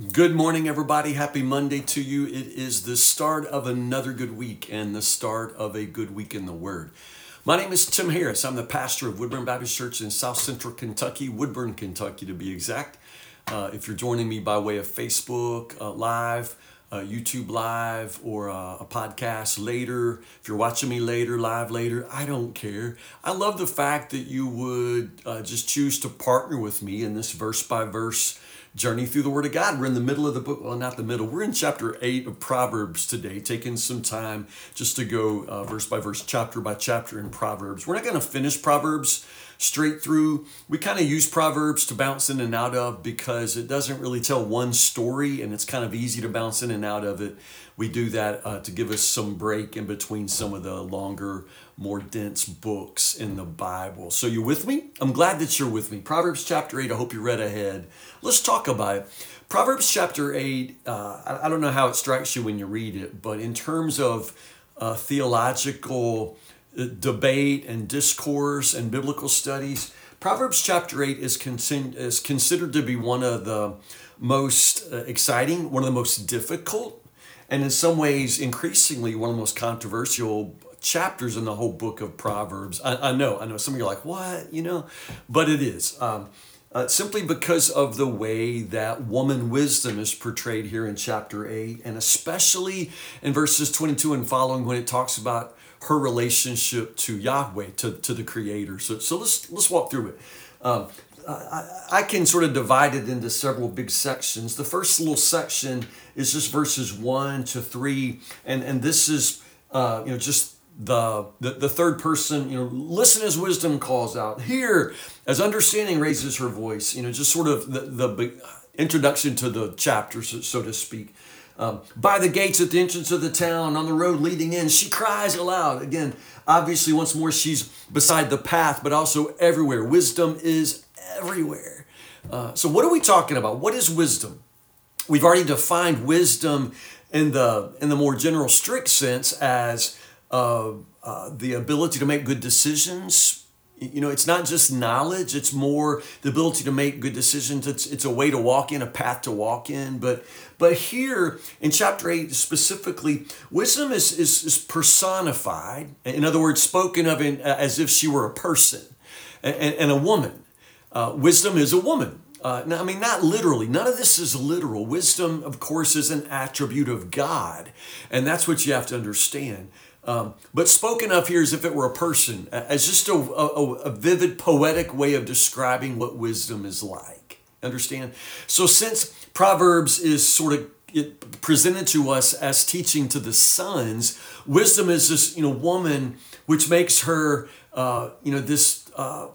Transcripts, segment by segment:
Good morning, everybody. Happy Monday to you. It is the start of another good week and the start of a good week in the Word. My name is Tim Harris. I'm the pastor of Woodburn Baptist Church in South Central Kentucky, Woodburn, Kentucky to be exact. Uh, if you're joining me by way of Facebook uh, Live, uh, YouTube Live, or uh, a podcast later, if you're watching me later, live later, I don't care. I love the fact that you would uh, just choose to partner with me in this verse by verse journey through the Word of God. We're in the middle of the book, well, not the middle, we're in chapter 8 of Proverbs today, taking some time just to go uh, verse by verse, chapter by chapter in Proverbs. We're not going to finish Proverbs straight through. We kind of use Proverbs to bounce in and out of because it doesn't really tell one story and it's kind of easy to bounce in and out of it. We do that uh, to give us some break in between some of the longer more dense books in the Bible. So, you with me? I'm glad that you're with me. Proverbs chapter 8, I hope you read ahead. Let's talk about it. Proverbs chapter 8, uh, I, don't know how it strikes you when you read it, but in terms of uh, theological debate and discourse and biblical studies, Proverbs chapter 8 is, con- is considered to be one of the most uh, exciting, one of the most difficult, and in some ways, increasingly, one of the most controversial chapters in the whole book of Proverbs. I, I know, I know some of you are like, what? You know, but it is. Um, uh, simply because of the way that woman wisdom is portrayed here in chapter 8, and especially in verses 22 and following when it talks about her relationship to Yahweh, to, to the Creator. So, so let's, let's walk through it. Um, I, I can sort of divide it into several big sections. The first little section is just verses 1 to 3, and, and this is uh, you know just the, the, the third person, you know, listen as wisdom calls out. Hear as understanding raises her voice. You know, just sort of the, the introduction to the chapter, so, so to speak. Um, by the gates at the entrance of the town, on the road leading in, she cries aloud. Again, obviously, once more, she's beside the path, but also everywhere. Wisdom is everywhere. Uh, so, what are we talking about? What is wisdom? We've already defined wisdom in the in the more general strict sense as uh, uh, the ability to make good decisions. You know, it's not just knowledge, it's more the ability to make good decisions. It's, it's a way to walk in, a path to walk in. But but here in chapter 8 specifically, wisdom is, is, is personified, in other words, spoken of in, as if she were a person and, and a woman. Uh, wisdom is a woman. Uh, now, I mean, not literally. None of this is literal. Wisdom, of course, is an attribute of God. And that's what you have to understand. Um, but spoken of here as if it were a person, as just a, a, a vivid poetic way of describing what wisdom is like. Understand? So, since Proverbs is sort of it presented to us as teaching to the sons, wisdom is this you know woman which makes her uh, you know this uh,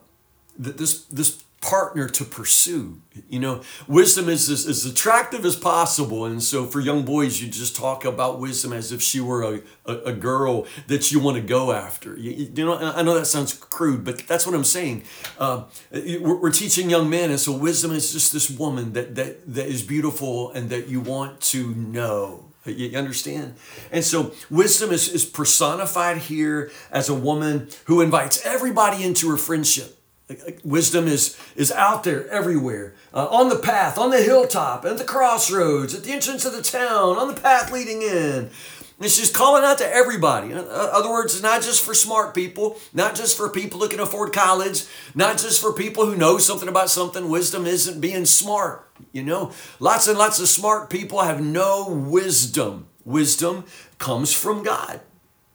this this partner to pursue. You know, wisdom is as, as attractive as possible. And so for young boys, you just talk about wisdom as if she were a, a, a girl that you want to go after. You, you, know, I know that sounds crude, but that's what I'm saying. Uh, we're, we're, teaching young men, and so wisdom is just this woman that, that, that is beautiful and that you want to know. You understand? And so wisdom is, is personified here as a woman who invites everybody into her friendship. Wisdom is, is out there everywhere, uh, on the path, on the hilltop, at the crossroads, at the entrance of the town, on the path leading in. And she's calling out to everybody. In other words, it's not just for smart people, not just for people who can afford college, not just for people who know something about something. Wisdom isn't being smart, you know. Lots and lots of smart people have no wisdom. Wisdom comes from God,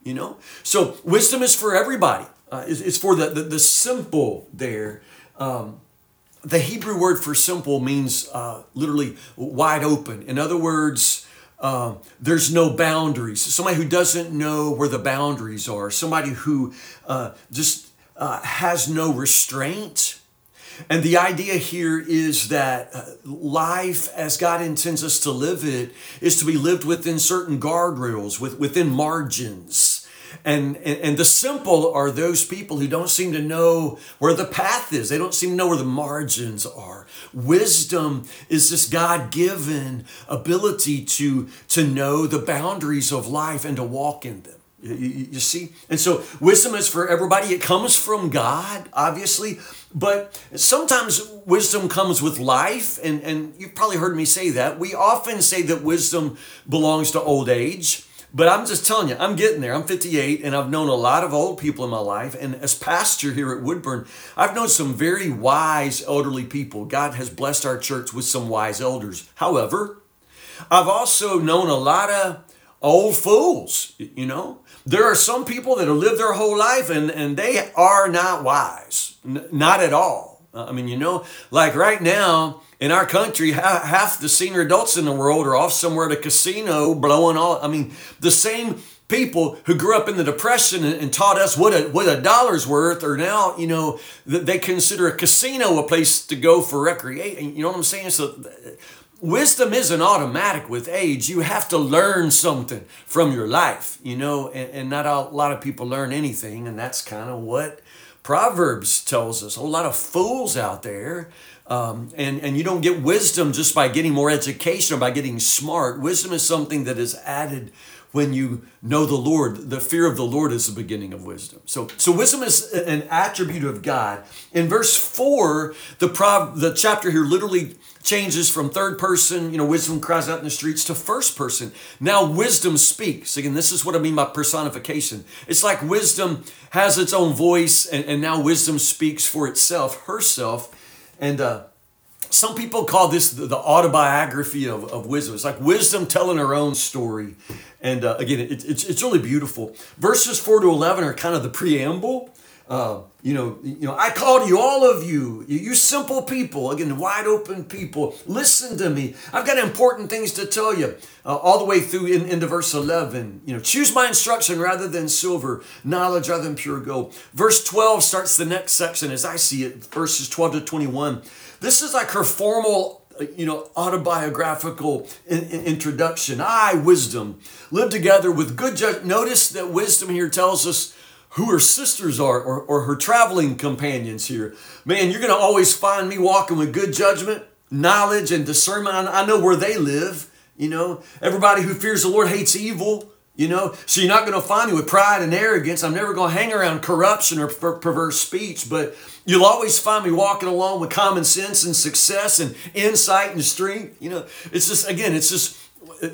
you know. So wisdom is for everybody uh, is, is for the, the, the simple there. Um, the Hebrew word for simple means uh, literally wide open. In other words, uh, there's no boundaries. Somebody who doesn't know where the boundaries are, somebody who uh, just uh, has no restraint. And the idea here is that uh, life, as God intends us to live it, is to be lived within certain guardrails, with, within margins. And, and, and the simple are those people who don't seem to know where the path is. They don't seem to know where the margins are. Wisdom is this God given ability to, to know the boundaries of life and to walk in them. You, you, you see? And so wisdom is for everybody. It comes from God, obviously, but sometimes wisdom comes with life. And, and you've probably heard me say that. We often say that wisdom belongs to old age. But I'm just telling you, I'm getting there. I'm 58 and I've known a lot of old people in my life. And as pastor here at Woodburn, I've known some very wise elderly people. God has blessed our church with some wise elders. However, I've also known a lot of old fools, you know. There are some people that have lived their whole life and, and they are not wise, N- not at all. Uh, I mean, you know, like right now, in our country, half the senior adults in the world are off somewhere at a casino blowing all. I mean, the same people who grew up in the depression and, taught us what a what a dollar's worth are now you know they consider a casino a place to go for recreation. You know what I'm saying? So wisdom isn't automatic with age. You have to learn something from your life, you know, and, and not a lot of people learn anything, and that's kind of what Proverbs tells us. A lot of fools out there um, and, and you don't get wisdom just by getting more education or by getting smart. Wisdom is something that is added when you know the Lord. The fear of the Lord is the beginning of wisdom. So, so wisdom is an attribute of God. In verse 4, the, prov- the chapter here literally changes from third person, you know, wisdom cries out in the streets, to first person. Now wisdom speaks. Again, this is what I mean by personification. It's like wisdom has its own voice, and, and now wisdom speaks for itself, herself and uh, some people call this the, autobiography of, of wisdom. It's like wisdom telling her own story. And uh, again, it, it's, it's really beautiful. Verses 4 to 11 are kind of the preamble. Uh, you know, you know, I call to you, all of you, you simple people, again, wide open people, listen to me. I've got important things to tell you. Uh, all the way through in, into verse 11, you know, choose my instruction rather than silver, knowledge rather than pure gold. Verse 12 starts the next section as I see it, verses 12 to 21. This is like her formal uh, you know, autobiographical in, in introduction. I, wisdom, live together with good judgment. Notice that wisdom here tells us who her sisters are or, or her traveling companions here. Man, you're going to always find me walking with good judgment, knowledge, and discernment. I know where they live. You know, everybody who fears the Lord hates evil. You know, so you're not going to find me with pride and arrogance. I'm never going to hang around corruption or per- perverse speech, but you'll always find me walking along with common sense and success and insight and strength. You know, it's just, again, it's just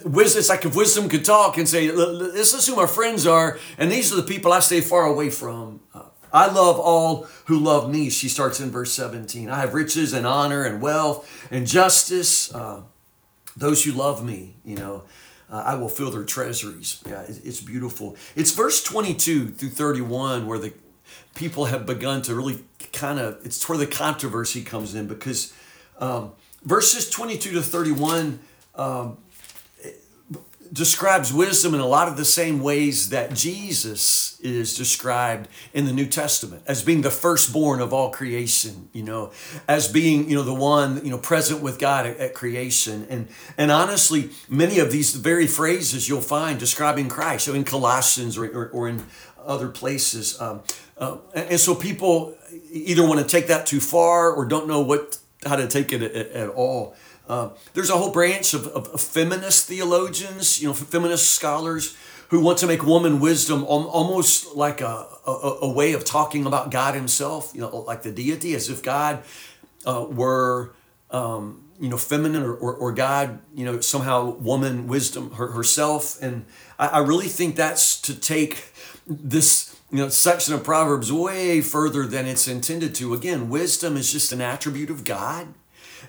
wisdom, it's like if wisdom could talk and say, this is who my friends are, and these are the people I stay far away from. Uh, I love all who love me. She starts in verse 17. I have riches and honor and wealth and justice. Uh, those who love me, you know, uh, I will fill their treasuries. Yeah, it's beautiful. It's verse 22 through 31 where the people have begun to really kind of, it's where the controversy comes in because um, verses 22 to 31. Um, describes wisdom in a lot of the same ways that Jesus is described in the New Testament as being the firstborn of all creation, you know, as being, you know, the one, you know, present with God at, at creation. And and honestly, many of these very phrases you'll find describing Christ, so in Colossians or, or, or in other places. Um, uh, and so people either want to take that too far or don't know what how to take it at, at all. Uh, there's a whole branch of, of, of, feminist theologians, you know, feminist scholars who want to make woman wisdom almost like a, a, a, way of talking about God Himself, you know, like the deity, as if God uh, were, um, you know, feminine or, or, or, God, you know, somehow woman wisdom her, herself. And I, I really think that's to take this you know section of proverbs way further than it's intended to again wisdom is just an attribute of god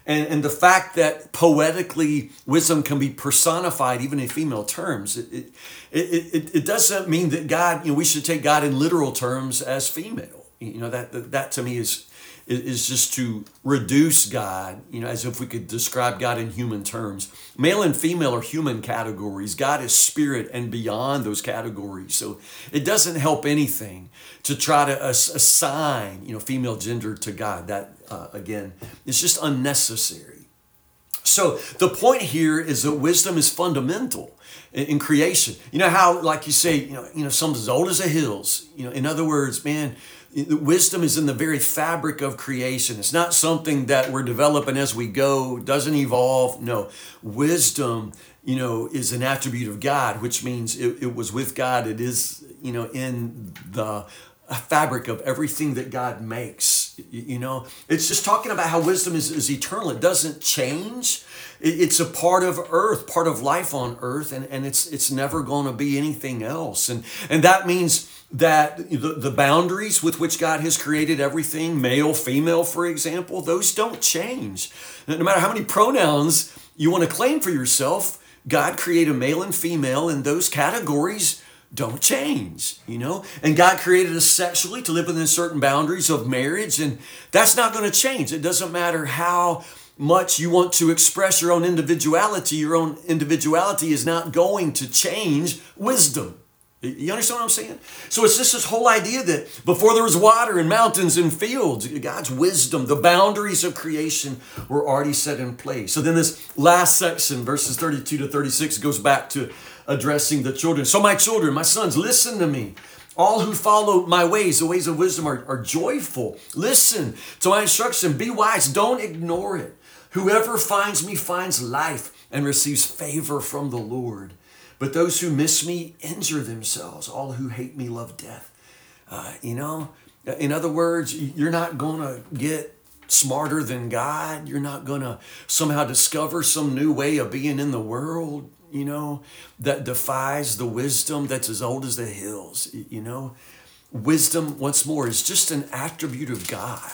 and, and the fact that poetically wisdom can be personified even in female terms, it, it, it, it, doesn't mean that God, you know, we should take God in literal terms as female. You know, that, that, that to me is, is just to reduce God, you know, as if we could describe God in human terms. Male and female are human categories. God is spirit and beyond those categories. So it doesn't help anything to try to assign, you know, female gender to God. That uh, again is just unnecessary. So the point here is that wisdom is fundamental in, creation. You know how, like you say, you know, you know, something as old as the hills. You know, in other words, man, wisdom is in the very fabric of creation. It's not something that we're developing as we go, doesn't evolve. No, wisdom you know, is an attribute of God, which means it, it was with God. It is, you know, in the fabric of everything that God makes. You know, it's just talking about how wisdom is, is eternal. It doesn't change. It's a part of earth, part of life on earth, and, and it's it's never going to be anything else. And and that means that the, the boundaries with which God has created everything, male, female, for example, those don't change. No matter how many pronouns you want to claim for yourself, God created male and female, and those categories don't change, you know? And God created us sexually to live within certain boundaries of marriage, and that's not going to change. It doesn't matter how much you want to express your own individuality, your own individuality is not going to change wisdom. You understand what I'm saying? So it's just this whole idea that before there was water and mountains and fields, God's wisdom, the boundaries of creation were already set in place. So then this last section, verses 32 to 36, goes back to addressing the children. So, my children, my sons, listen to me. All who follow my ways, the ways of wisdom, are, are joyful. Listen to my instruction. Be wise. Don't ignore it. Whoever finds me finds life and receives favor from the Lord. But those who miss me injure themselves. All who hate me love death. Uh, you know, in other words, you're not going to get smarter than God. You're not going to somehow discover some new way of being in the world, you know, that defies the wisdom that's as old as the hills, you know. Wisdom, once more, is just an attribute of God.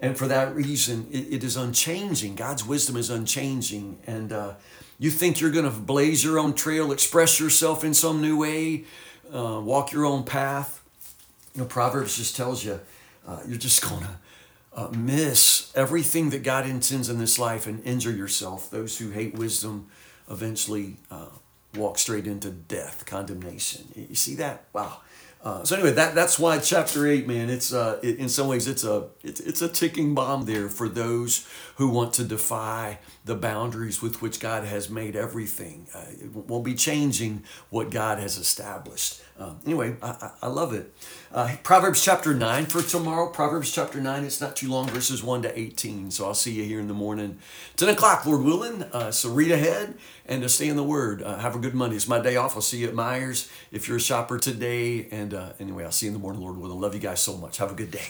And for that reason, it, it is unchanging. God's wisdom is unchanging. And, uh, you think you're going to blaze your own trail, express yourself in some new way, uh, walk your own path. You know, Proverbs just tells you uh, you're just going to uh, miss everything that God intends in this life and injure yourself. Those who hate wisdom eventually uh, walk straight into death, condemnation. You see that? Wow. Uh, so anyway, that that's why chapter eight, man. It's uh, it, in some ways it's a it's it's a ticking bomb there for those who want to defy the boundaries with which God has made everything. Uh, it won't be changing what God has established. Um, anyway, I, I, I, love it. Uh, Proverbs chapter 9 for tomorrow. Proverbs chapter 9, it's not too long, verses 1 to 18. So I'll see you here in the morning, 10 o'clock, Lord willing. Uh, so read ahead and to stay in the Word. Uh, have a good Monday. It's my day off. I'll see you at Meijer's if you're a shopper today. And uh, anyway, I'll see you in the morning, Lord willing. Love you guys so much. Have a good day.